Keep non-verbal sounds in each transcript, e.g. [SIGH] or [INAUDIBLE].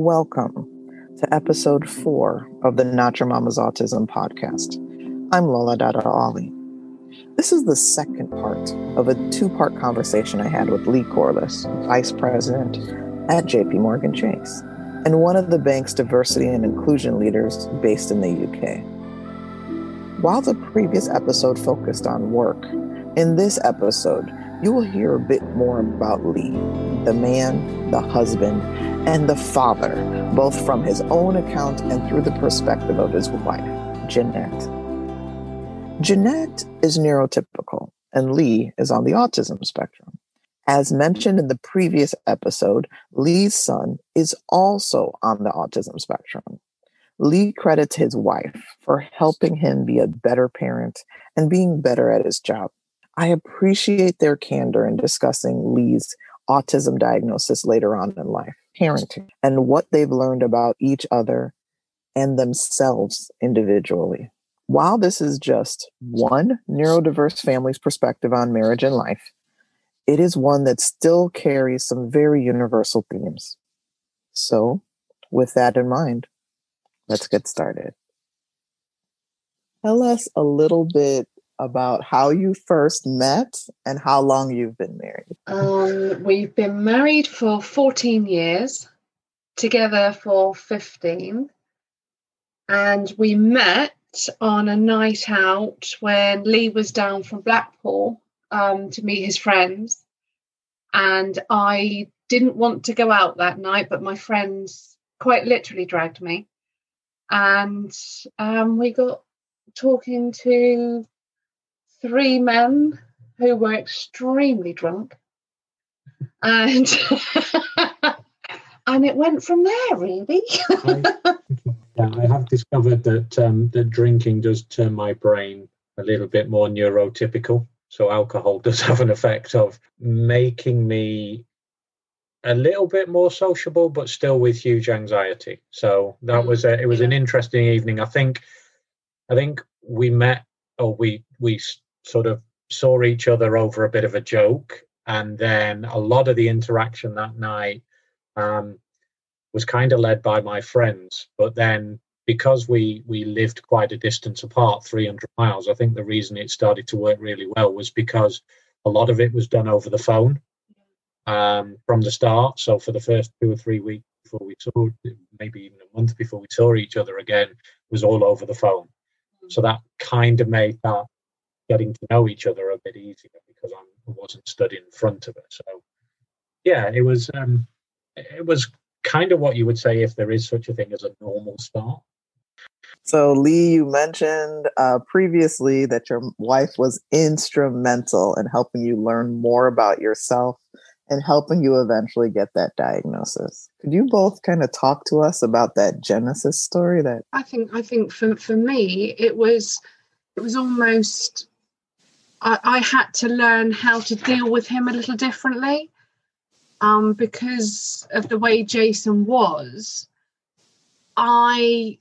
Welcome to episode four of the Not Your Mama's Autism podcast. I'm Lola Dada Ali. This is the second part of a two part conversation I had with Lee Corless, Vice President at JP Morgan Chase, and one of the bank's diversity and inclusion leaders based in the UK. While the previous episode focused on work, in this episode, you will hear a bit more about Lee, the man, the husband, and the father, both from his own account and through the perspective of his wife, Jeanette. Jeanette is neurotypical, and Lee is on the autism spectrum. As mentioned in the previous episode, Lee's son is also on the autism spectrum. Lee credits his wife for helping him be a better parent and being better at his job. I appreciate their candor in discussing Lee's autism diagnosis later on in life, parenting, and what they've learned about each other and themselves individually. While this is just one neurodiverse family's perspective on marriage and life, it is one that still carries some very universal themes. So, with that in mind, let's get started. Tell us a little bit about how you first met and how long you've been married. Um, we've been married for 14 years, together for 15. And we met on a night out when Lee was down from Blackpool um, to meet his friends. And I didn't want to go out that night, but my friends quite literally dragged me. And um, we got talking to three men who were extremely drunk. And [LAUGHS] and it went from there really. I, [LAUGHS] yeah, I have discovered that um, that drinking does turn my brain a little bit more neurotypical. So alcohol [LAUGHS] does have an effect of making me a little bit more sociable, but still with huge anxiety. So that was a, it was an interesting evening. I think I think we met or we we sort of saw each other over a bit of a joke. And then a lot of the interaction that night um, was kind of led by my friends. But then because we we lived quite a distance apart, 300 miles, I think the reason it started to work really well was because a lot of it was done over the phone um, from the start. So for the first two or three weeks before we saw, maybe even a month before we saw each other again, was all over the phone. So that kind of made that getting to know each other a bit easier because I'm, I wasn't stood in front of her. So yeah, it was um, it was kind of what you would say if there is such a thing as a normal start. So Lee, you mentioned uh, previously that your wife was instrumental in helping you learn more about yourself and helping you eventually get that diagnosis. Could you both kind of talk to us about that genesis story? That I think I think for for me it was it was almost I, I had to learn how to deal with him a little differently um, because of the way Jason was. I,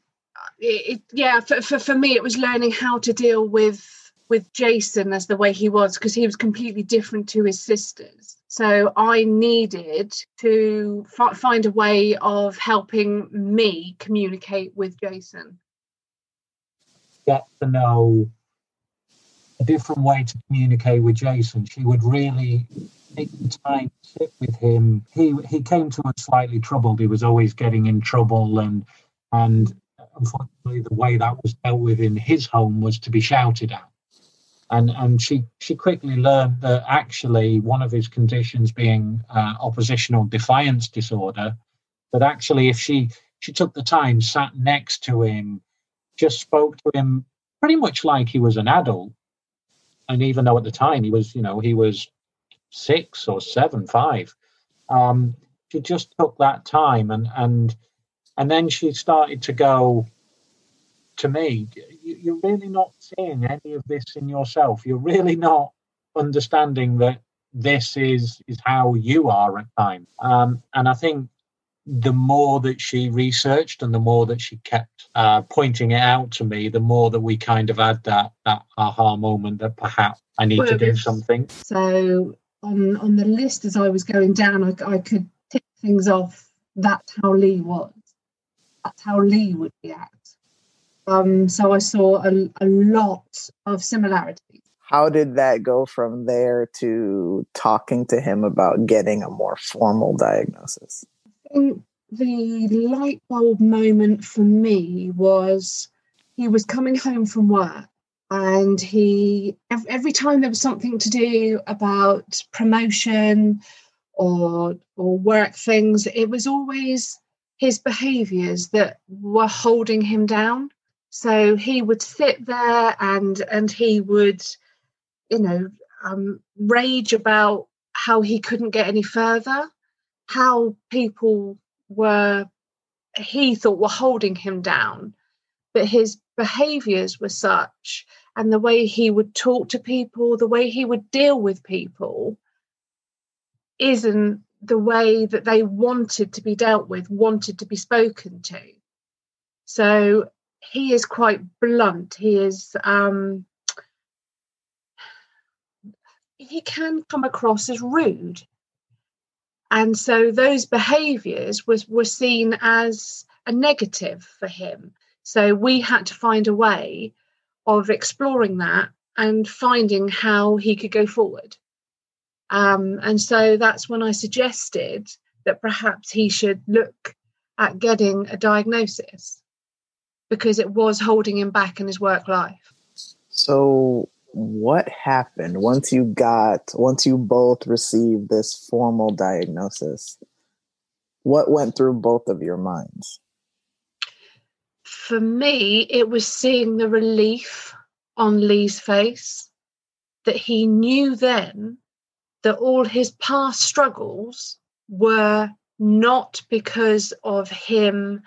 it, yeah, for, for, for me, it was learning how to deal with with Jason as the way he was because he was completely different to his sisters. So I needed to f- find a way of helping me communicate with Jason. Get to know a different way to communicate with Jason. She would really take the time to sit with him. He he came to us slightly troubled. He was always getting in trouble, and and unfortunately, the way that was dealt with in his home was to be shouted at. And and she she quickly learned that actually one of his conditions being uh, oppositional defiance disorder, that actually if she she took the time, sat next to him, just spoke to him pretty much like he was an adult, and even though at the time he was, you know, he was six or seven, five, um, she just took that time and and and then she started to go to me. You're really not seeing any of this in yourself. You're really not understanding that this is is how you are at times. Um, and I think the more that she researched and the more that she kept uh, pointing it out to me, the more that we kind of had that that aha moment that perhaps I need well, to do something. So on on the list as I was going down, I, I could tick things off that's how Lee was. That's how Lee would react. Um, so I saw a, a lot of similarities. How did that go from there to talking to him about getting a more formal diagnosis? Think the light bulb moment for me was he was coming home from work and he every time there was something to do about promotion or or work things it was always his behaviors that were holding him down. So he would sit there and and he would you know um, rage about how he couldn't get any further how people were he thought were holding him down but his behaviors were such and the way he would talk to people the way he would deal with people isn't the way that they wanted to be dealt with wanted to be spoken to. So he is quite blunt. He is um he can come across as rude and so those behaviors was were seen as a negative for him. So we had to find a way of exploring that and finding how he could go forward. Um, and so that's when i suggested that perhaps he should look at getting a diagnosis because it was holding him back in his work life. So what happened once you got once you both received this formal diagnosis? What went through both of your minds? For me it was seeing the relief on lee's face that he knew then that all his past struggles were not because of him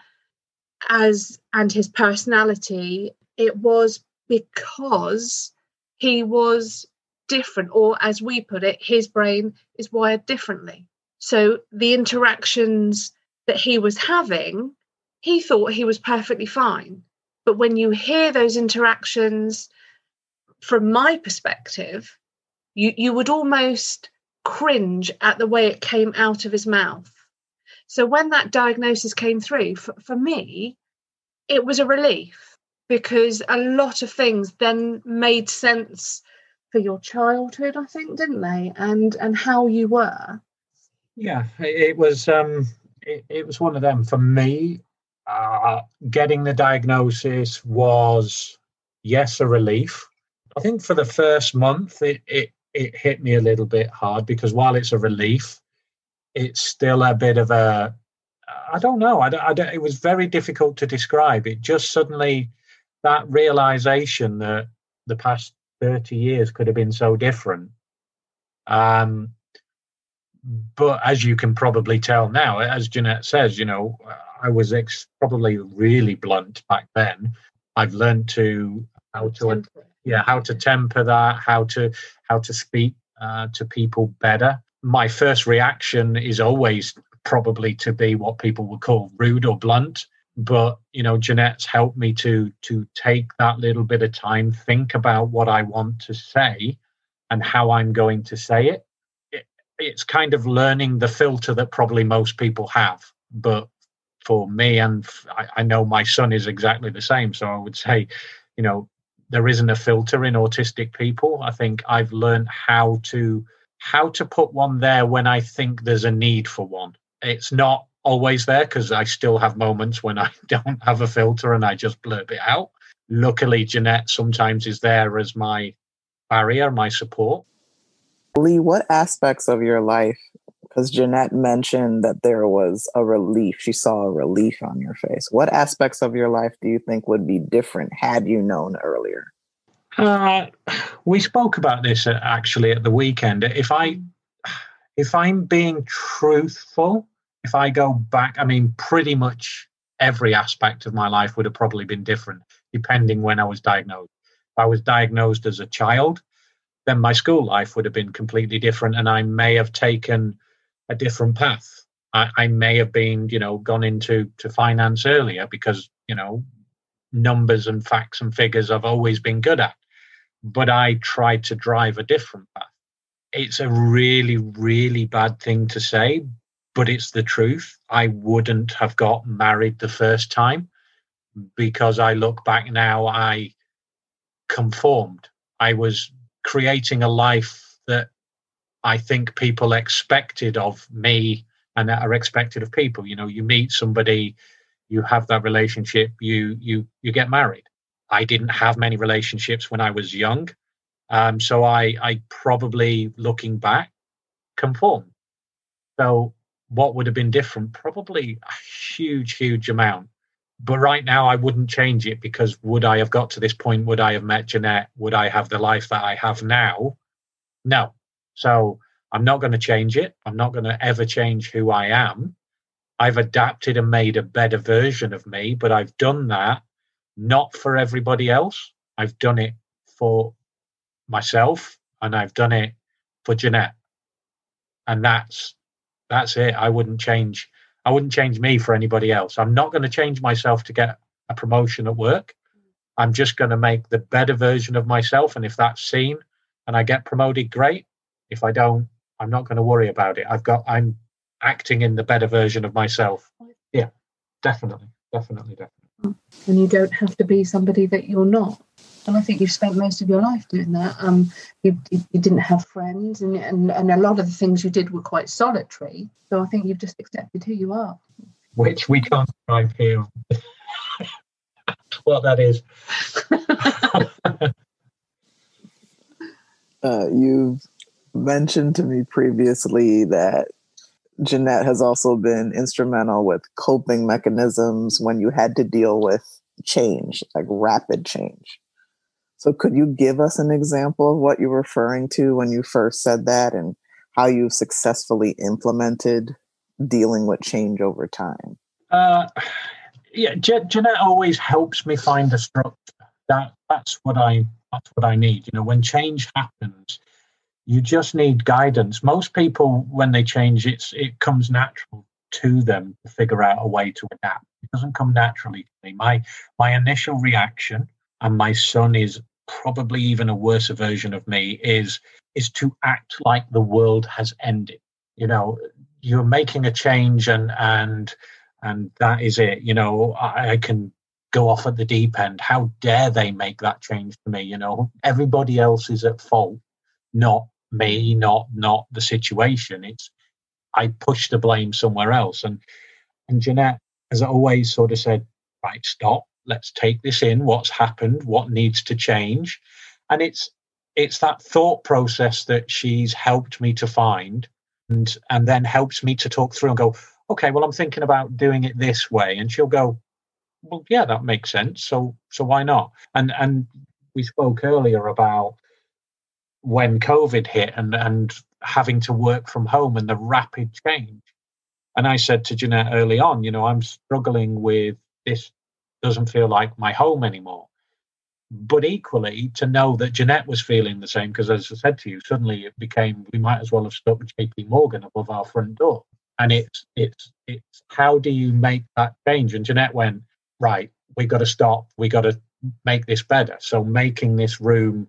as and his personality. It was because he was different, or as we put it, his brain is wired differently. So the interactions that he was having, he thought he was perfectly fine. But when you hear those interactions, from my perspective, you, you would almost cringe at the way it came out of his mouth. So when that diagnosis came through, for, for me, it was a relief because a lot of things then made sense for your childhood i think didn't they and and how you were yeah it was um it, it was one of them for me uh getting the diagnosis was yes a relief i think for the first month it it, it hit me a little bit hard because while it's a relief it's still a bit of a I don't know. I, I, it was very difficult to describe. It just suddenly that realization that the past 30 years could have been so different. Um, but as you can probably tell now, as Jeanette says, you know, I was ex- probably really blunt back then. I've learned to how to temper. yeah how to temper that, how to how to speak uh, to people better. My first reaction is always probably to be what people would call rude or blunt but you know jeanette's helped me to to take that little bit of time think about what i want to say and how i'm going to say it, it it's kind of learning the filter that probably most people have but for me and I, I know my son is exactly the same so i would say you know there isn't a filter in autistic people. I think i've learned how to how to put one there when i think there's a need for one. It's not always there because I still have moments when I [LAUGHS] don't have a filter and I just blurb it out. Luckily, Jeanette sometimes is there as my barrier, my support. Lee, what aspects of your life? Because Jeanette mentioned that there was a relief. She saw a relief on your face. What aspects of your life do you think would be different had you known earlier? Uh, we spoke about this uh, actually at the weekend. If I, if I'm being truthful, if I go back, I mean, pretty much every aspect of my life would have probably been different depending when I was diagnosed. If I was diagnosed as a child, then my school life would have been completely different and I may have taken a different path. I, I may have been, you know, gone into to finance earlier because, you know, numbers and facts and figures I've always been good at. But I tried to drive a different path. It's a really, really bad thing to say, but it's the truth. I wouldn't have got married the first time because I look back now, I conformed. I was creating a life that I think people expected of me and that are expected of people. You know, you meet somebody, you have that relationship, you you you get married. I didn't have many relationships when I was young. Um, so I I probably looking back conformed. So what would have been different? Probably a huge, huge amount. But right now, I wouldn't change it because would I have got to this point? Would I have met Jeanette? Would I have the life that I have now? No. So I'm not going to change it. I'm not going to ever change who I am. I've adapted and made a better version of me, but I've done that not for everybody else. I've done it for myself and I've done it for Jeanette. And that's that's it. I wouldn't change I wouldn't change me for anybody else. I'm not going to change myself to get a promotion at work. I'm just going to make the better version of myself. And if that's seen and I get promoted, great. If I don't, I'm not going to worry about it. I've got, I'm acting in the better version of myself. Yeah, definitely, definitely, definitely. And you don't have to be somebody that you're not and I think you've spent most of your life doing that. Um, you, you didn't have friends, and, and and a lot of the things you did were quite solitary. So I think you've just accepted who you are, which we can't describe here. [LAUGHS] what that is. [LAUGHS] [LAUGHS] uh, you've mentioned to me previously that Jeanette has also been instrumental with coping mechanisms when you had to deal with change, like rapid change. So could you give us an example of what you're referring to when you first said that and how you've successfully implemented dealing with change over time? Uh, yeah, Je- Jeanette always helps me find a structure. That that's what I that's what I need. You know, when change happens, you just need guidance. Most people, when they change, it's it comes natural to them to figure out a way to adapt. It doesn't come naturally to me. My my initial reaction, and my son is probably even a worse version of me is is to act like the world has ended. You know you're making a change and and and that is it. You know I, I can go off at the deep end. How dare they make that change to me? You know everybody else is at fault. Not me not not the situation. It's i push the blame somewhere else. And and jeanette has always sort of said right stop let's take this in what's happened what needs to change. And it's it's that thought process that she's helped me to find and and then helps me to talk through and go okay well i'm thinking about doing it this way. And she'll go well yeah that makes sense. So so why not? And and we spoke earlier about when covid hit and and having to work from home and the rapid change. And i said to jeanette early on you know i'm struggling with this doesn't feel like my home anymore. But equally, to know that Jeanette was feeling the same, because as I said to you, suddenly it became we might as well have stuck JP Morgan above our front door. And it's it's it's how do you make that change? And Jeanette went, right, we got to stop, we got to make this better. So making this room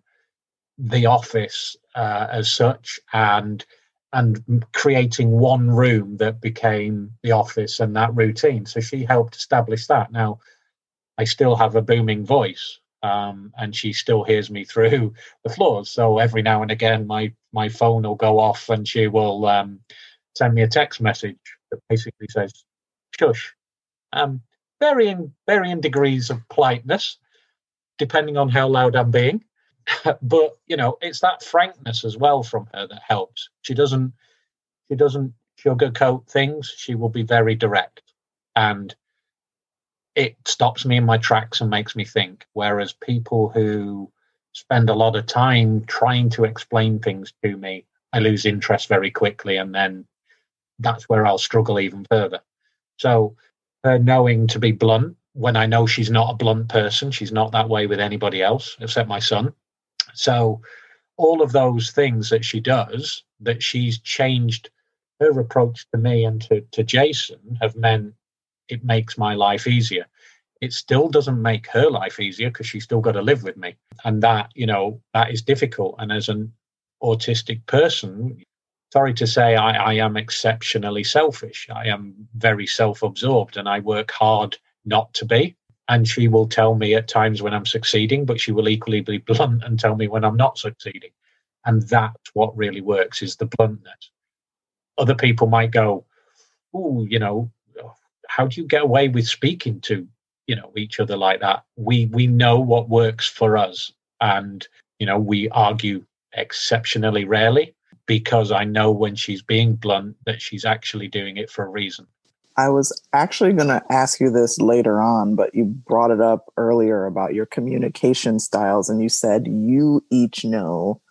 the office uh, as such and and creating one room that became the office and that routine. So she helped establish that. Now, I still have a booming voice, um, and she still hears me through the floors. So every now and again, my my phone will go off, and she will um, send me a text message that basically says, "Shush." Um, varying varying degrees of politeness, depending on how loud I'm being. [LAUGHS] but you know, it's that frankness as well from her that helps. She doesn't she doesn't sugarcoat things. She will be very direct, and it stops me in my tracks and makes me think. Whereas people who spend a lot of time trying to explain things to me, I lose interest very quickly, and then that's where I'll struggle even further. So, her knowing to be blunt when I know she's not a blunt person, she's not that way with anybody else except my son. So, all of those things that she does, that she's changed her approach to me and to, to Jason, have meant it makes my life easier. It still doesn't make her life easier because she's still got to live with me. And that, you know, that is difficult. And as an autistic person, sorry to say, I, I am exceptionally selfish. I am very self absorbed and I work hard not to be. And she will tell me at times when I'm succeeding, but she will equally be [LAUGHS] blunt and tell me when I'm not succeeding. And that's what really works is the bluntness. Other people might go, Oh, you know, how do you get away with speaking to, you know, each other like that? We we know what works for us. And, you know, we argue exceptionally rarely because I know when she's being blunt that she's actually doing it for a reason. I was actually going to ask you this later on, but you brought it up earlier about your communication styles, and you said you each know.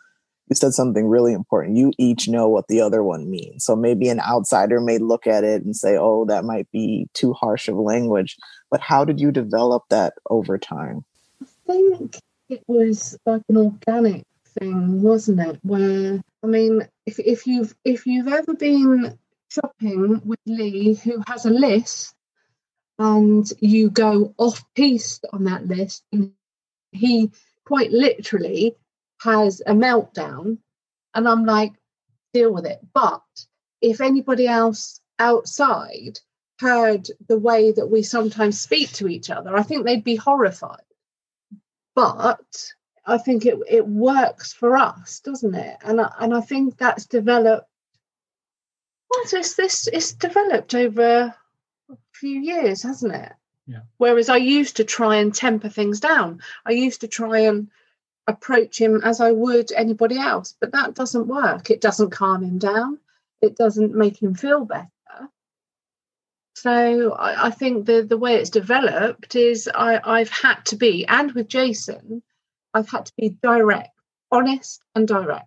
You said something really important. You each know what the other one means. So maybe an outsider may look at it and say, oh, that might be too harsh of language. But how did you develop that over time? I think it was like an organic thing, wasn't it? Where I mean, if if you've if you've ever been shopping with Lee, who has a list, and you go off piece on that list, and he quite literally has a meltdown, and I'm like, deal with it. But if anybody else outside heard the way that we sometimes speak to each other, I think they'd be horrified. But I think it it works for us, doesn't it? And I, and I think that's developed. Well, it's this it's developed over a few years, hasn't it? Yeah. Whereas I used to try and temper things down. I used to try and approach him as I would anybody else, but that doesn't work. It doesn't calm him down. It doesn't make him feel better. So I, I think the the way it's developed is I, I've had to be, and with Jason, I've had to be direct, honest, and direct.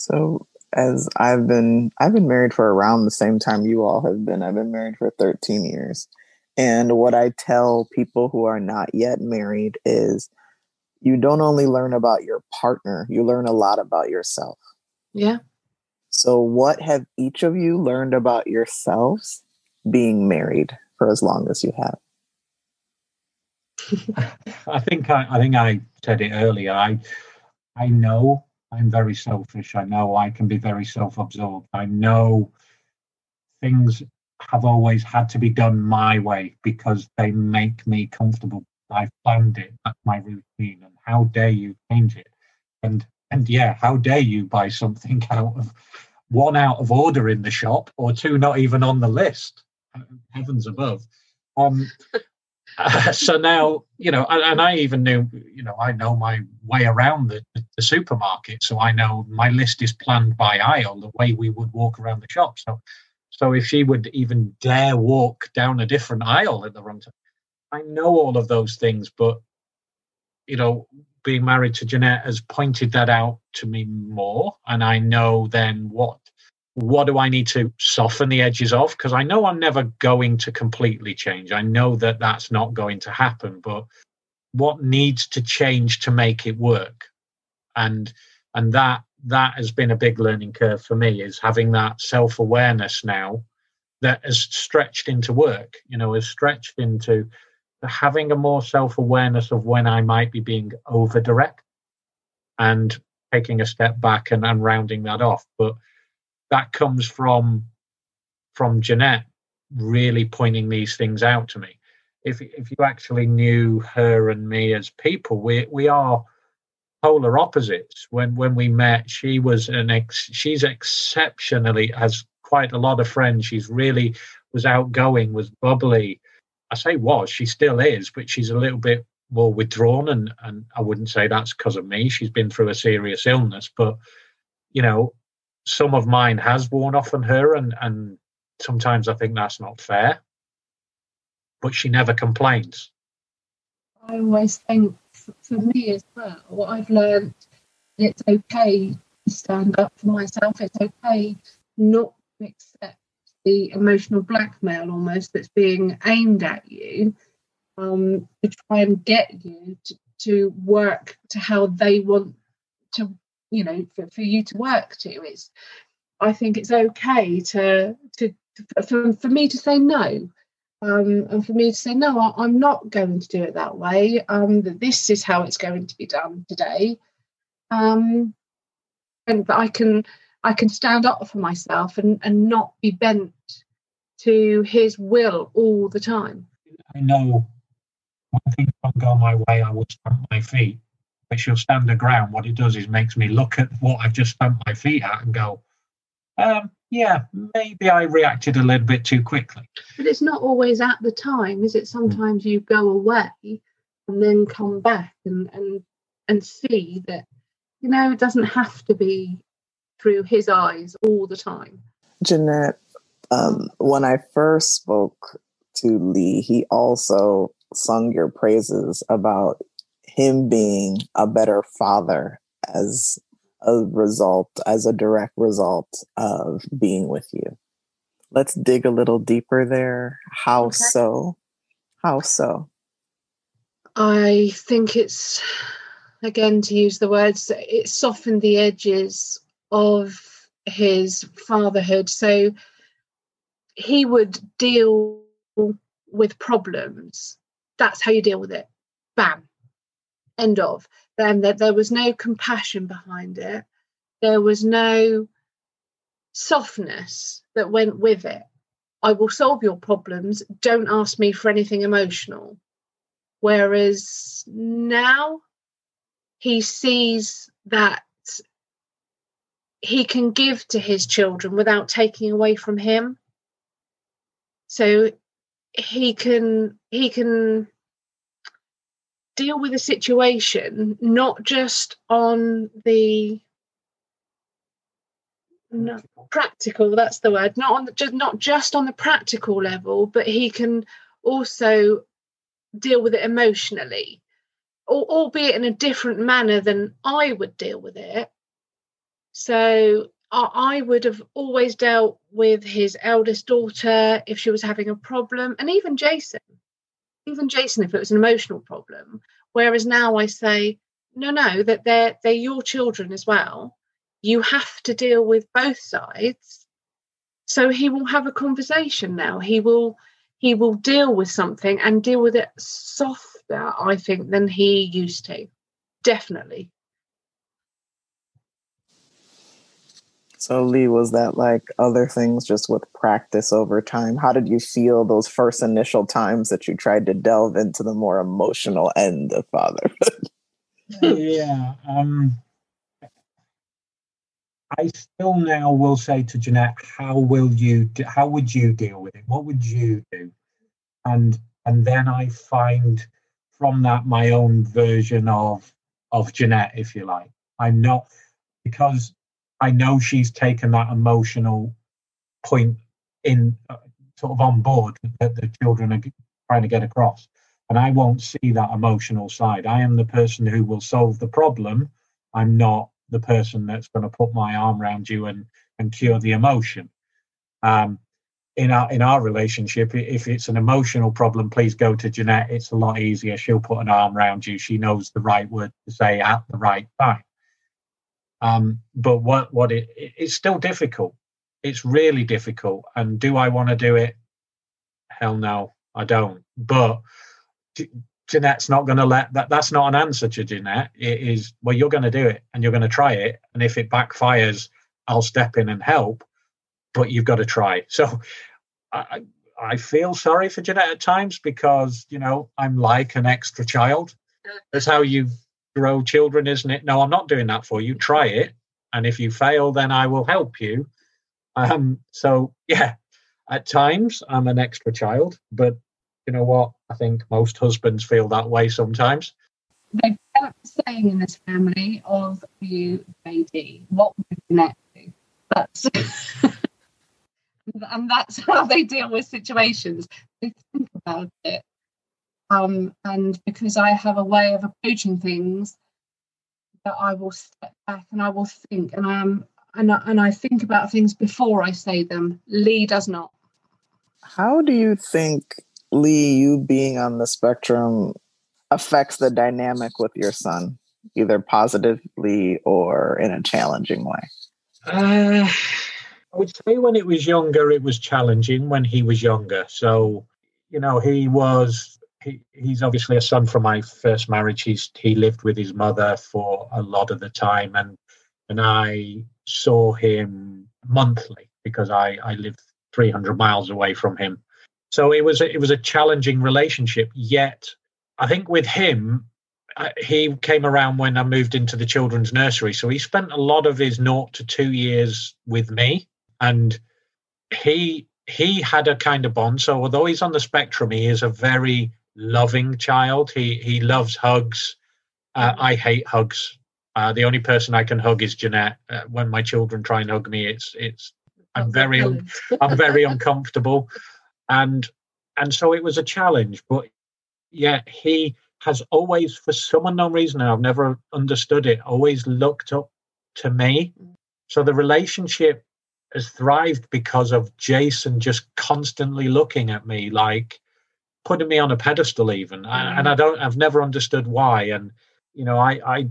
So as I've been I've been married for around the same time you all have been. I've been married for 13 years. And what I tell people who are not yet married is you don't only learn about your partner, you learn a lot about yourself. Yeah. So what have each of you learned about yourselves being married for as long as you have? [LAUGHS] I think I, I think I said it earlier. I I know I'm very selfish. I know I can be very self-absorbed. I know things have always had to be done my way because they make me comfortable. I've planned it. That's my routine. And how dare you change it? And and yeah, how dare you buy something [LAUGHS] out of one out of order in the shop or two not even on the list? Heavens above. Um, uh, [LAUGHS] so now, you know, and, and, I even knew, you know, I know my way around the, the, supermarket. So I know my list is planned by aisle, the way we would walk around the shop. So, so if she would even dare walk down a different aisle at the wrong time, I know all of those things. But, you know, being married to Jeanette has pointed that out to me more. And I know then what what do I need to soften the edges of? Because I know I'm never going to completely change. I know that that's not going to happen, but what needs to change to make it work? And and that that has been a big learning curve for me is having that self awareness now that has stretched into work. You know, has stretched into having a more self awareness of when I might be being over direct and taking a step back and, and rounding that off. But that comes from from Jeanette really pointing these things out to me. If if you actually knew her and me as people, we we are polar opposites. When when we met, she was an ex she's exceptionally has quite a lot of friends. She's really was outgoing, was bubbly. I say was, she still is, but she's a little bit more withdrawn and and I wouldn't say that's because of me. She's been through a serious illness, but you know, some of mine has worn off on her, and and sometimes I think that's not fair. But she never complains. I always think, for me as well, what I've learned, it's okay to stand up for myself. It's okay not to accept the emotional blackmail almost that's being aimed at you um, to try and get you to, to work to how they want to you know for, for you to work to. It's i think it's okay to to for, for me to say no. Um, and for me to say no I, am not going to do it that way. Um, that this is how it's going to be done today. Um, and that i can I can stand up for myself and, and not be bent to his will all the time. I know when things don't go my way, I will stamp my feet. But she'll stand her ground. What it does is makes me look at what I've just stamped my feet at and go, um, yeah, maybe I reacted a little bit too quickly. But it's not always at the time, is it? Sometimes you go away and then come back and and and see that you know it doesn't have to be through his eyes all the time. Jeanette, um, when I first spoke to Lee, he also sung your praises about him being a better father as a result, as a direct result of being with you. Let's dig a little deeper there. How okay. so? How so? I think it's, again, to use the words, it softened the edges of his fatherhood. So he would deal with problems. That's how you deal with it. Bam. End of. Then that there was no compassion behind it. There was no softness that went with it. I will solve your problems. Don't ask me for anything emotional. Whereas now he sees that he can give to his children without taking away from him so he can he can deal with a situation not just on the no, practical that's the word not on the, just not just on the practical level but he can also deal with it emotionally albeit in a different manner than i would deal with it. So I would have always dealt with his eldest daughter if she was having a problem, and even Jason, even Jason if it was an emotional problem. Whereas now I say, no, no, that they're they're your children as well. You have to deal with both sides. So he will have a conversation now. He will he will deal with something and deal with it softer, I think, than he used to. Definitely. So, Lee, was that like other things just with practice over time? How did you feel those first initial times that you tried to delve into the more emotional end of fatherhood? [LAUGHS] yeah. Um, I still now will say to Jeanette, how will you, do, how would you deal with it? What would you do? And, and then I find from that my own version of, of Jeanette, if you like. I'm not, because I know she's taken that emotional point in uh, sort of on board that the children are trying to get across. And I won't see that emotional side. I am the person who will solve the problem. I'm not the person that's going to put my arm around you and, and cure the emotion. Um, in our in our relationship, if it's an emotional problem, please go to Jeanette. It's a lot easier. She'll put an arm around you. She knows the right word to say at the right time. Um, but what what it it's still difficult. It's really difficult. And do I want to do it? Hell no, I don't. But Jeanette's not going to let that. That's not an answer to Jeanette. It is well, you're going to do it and you're going to try it. And if it backfires, I'll step in and help. But you've got to try. [LAUGHS] So I, I feel sorry for Jeanette at times because you know I'm like an extra child. That's how you grow children, isn't it? No, I'm not doing that for you. Try it. And if you fail, then I will help you. Um, so, yeah, at times I'm an extra child, but you know what? I think most husbands feel that way sometimes. They've got a saying in this family of you, baby, what would next do? That's [LAUGHS] and that's how they deal with situations. They think about it um, and because I have a way of approaching things that I will step back and I will think and I am and I, and I think about things before I say them. Lee does not. How do you think Lee, you being on the spectrum, affects the dynamic with your son, either positively or in a challenging way? Uh, I would say when it was younger, it was challenging when he was younger. So, you know, he was he, he's obviously a son from my first marriage. He's he lived with his mother for a lot of the time, and and I saw him monthly because I, I live 300 miles away from him. So it was a, it was a challenging relationship. Yet, I think with him, uh, he came around when I moved into the children's nursery. So he spent a lot of his naught to two years with me, and he he had a kind of bond. So although he's on the spectrum, he is a very loving child. He he loves hugs. Uh, I hate hugs. Uh, the only person I can hug is Jeanette. Uh, when my children try and hug me, it's it's I'm very un- [LAUGHS] I'm very uncomfortable, and and so it was a challenge. But yet he has always, for some unknown reason, I've never understood it, always looked up to me. So the relationship has thrived because of Jason just constantly looking at me, like putting me on a pedestal, even. Mm. And I don't, I've never understood why. And you know, I, I,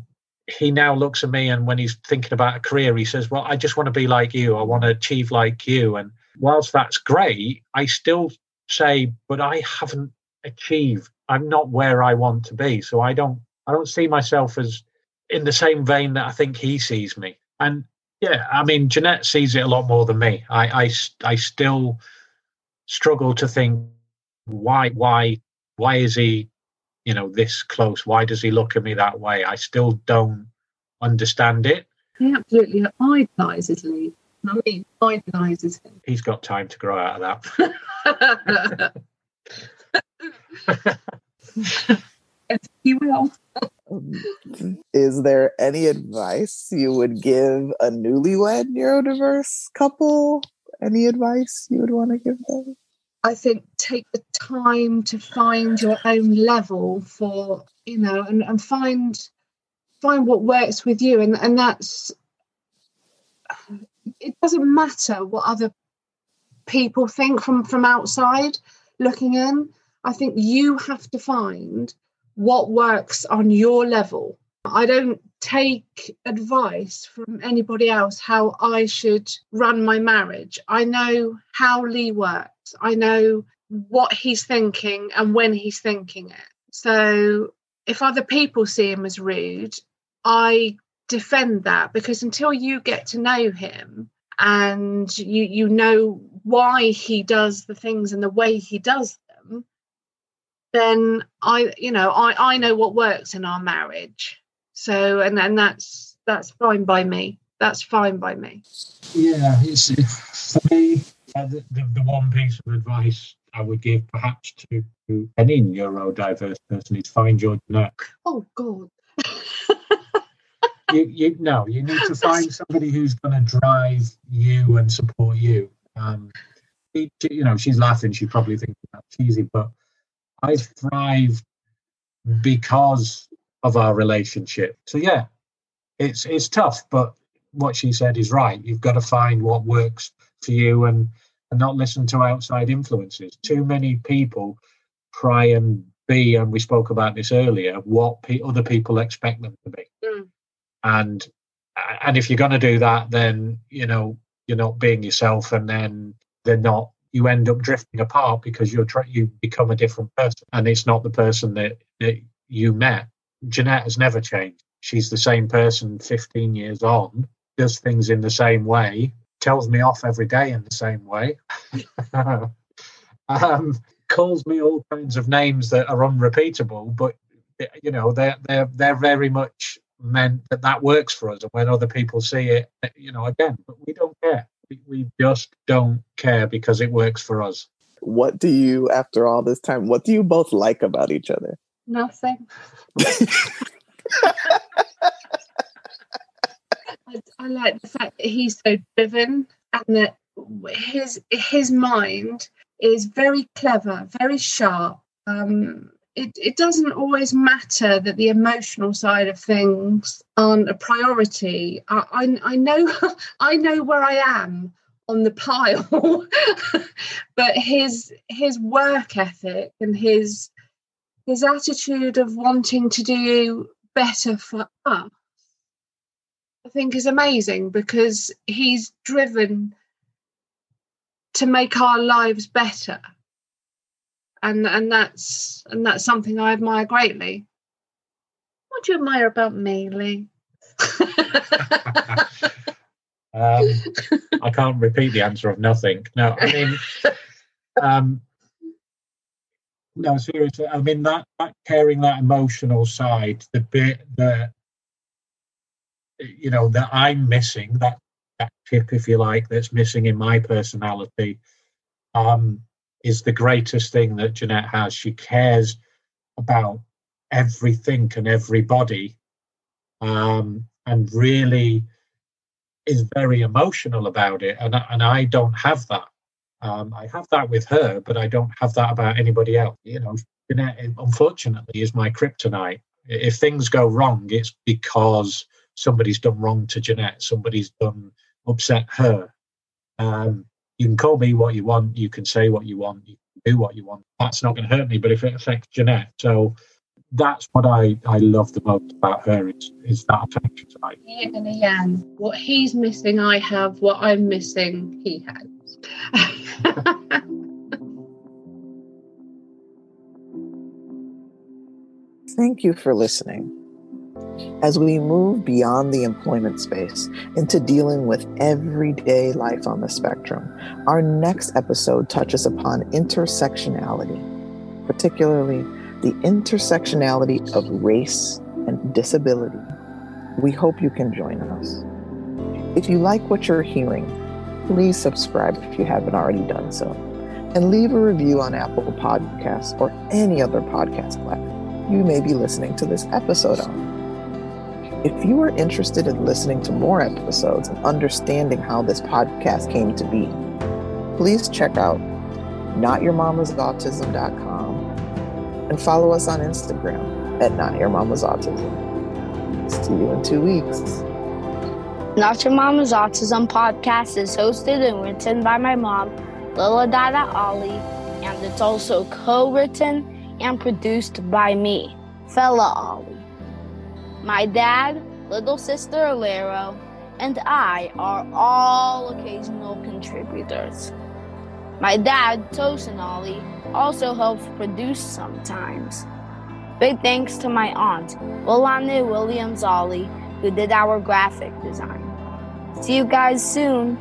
he now looks at me, and when he's thinking about a career, he says, "Well, I just want to be like you. I want to achieve like you." And whilst that's great, I still say, "But I haven't achieved. I'm not where I want to be. So I don't, I don't see myself as in the same vein that I think he sees me." And yeah, I mean, Jeanette sees it a lot more than me. I, I, I still struggle to think why, why, why is he, you know, this close? Why does he look at me that way? I still don't understand it. He absolutely idolizes Lee. I mean, idolizes him. He's got time to grow out of that. yes, he will. Is there any advice you would give a newlywed neurodiverse couple? Any advice you would want to give them? I think take the time to find your own level for, you know, and, and find find what works with you. And and that's it doesn't matter what other people think from from outside looking in. I think you have to find what works on your level. I don't take advice from anybody else how I should run my marriage. I know how Lee works, I know what he's thinking and when he's thinking it. So if other people see him as rude, I defend that because until you get to know him and you you know why he does the things and the way he does them, then I, you know, I, I know what works in our marriage. So, and then that's that's fine by me. That's fine by me. Yeah, it's for me. Uh, the, the, the, one piece of advice I would give, perhaps to, to any neurodiverse person, is find your nut. Oh God. you, you no, you need to find somebody who's going to drive you and support you. Um, you know, she's laughing. She probably thinks that's cheesy, but I thrive because of our relationship. So yeah, it's it's tough, but what she said is right. You've got to find what works for you and and not listen to outside influences. Too many people try and be, and we spoke about this earlier, what pe- other people expect them to be. Mm. And and if you're going to do that, then you know you're not being yourself, and then they're not you end up drifting apart because you're trying you become a different person and it's not the person that, that you met jeanette has never changed she's the same person 15 years on does things in the same way tells me off every day in the same way [LAUGHS] um, calls me all kinds of names that are unrepeatable but you know they're they're they're very much meant that that works for us and when other people see it you know again but we don't care we just don't care because it works for us. What do you, after all this time, what do you both like about each other? Nothing. [LAUGHS] I, I like the fact that he's so driven and that his his mind is very clever, very sharp. Um, it, it doesn't always matter that the emotional side of things aren't a priority. I, I, I know [LAUGHS] I know where I am on the pile, [LAUGHS] but his his work ethic and his his attitude of wanting to do better for us, I think is amazing because he's driven to make our lives better and and that's and that's something I admire greatly. What do you admire about me, Lee? can't. [LAUGHS] I can't repeat the answer of nothing. No, I mean, um, no, seriously. I mean that, that caring, that emotional side, the bit that you know that I'm missing, that that chip, if you like, that's missing in my personality, um, is the greatest thing that Jeanette has. She cares about everything and everybody, um, and really is very emotional about it. And and I don't have that. Um, I have that with her, but I don't have that about anybody else. You know, Jeanette, unfortunately, is my kryptonite. If things go wrong, it's because somebody's done wrong to Jeanette. Somebody's done upset her. Um, you can call me what you want. You can say what you want. You can do what you want. That's not going to hurt me. But if it affects Jeanette, so that's what I, I love the most about her is, is that affection side. Yin and yang. What he's missing, I have. What I'm missing, he has. [LAUGHS] Thank you for listening. As we move beyond the employment space into dealing with everyday life on the spectrum, our next episode touches upon intersectionality, particularly the intersectionality of race and disability. We hope you can join us. If you like what you're hearing, please subscribe if you haven't already done so, and leave a review on Apple Podcasts or any other podcast platform you may be listening to this episode on. If you are interested in listening to more episodes and understanding how this podcast came to be, please check out notyourmamasautism.com and follow us on Instagram at notyourmamasautism. See you in two weeks. Not Your Mama's Autism podcast is hosted and written by my mom, Lila Dada Ali, and it's also co written and produced by me, Fella Ali. My dad, little sister Alero, and I are all occasional contributors. My dad, Tosin Ali, also helps produce sometimes. Big thanks to my aunt, Wilane Williams Ali, who did our graphic design. See you guys soon.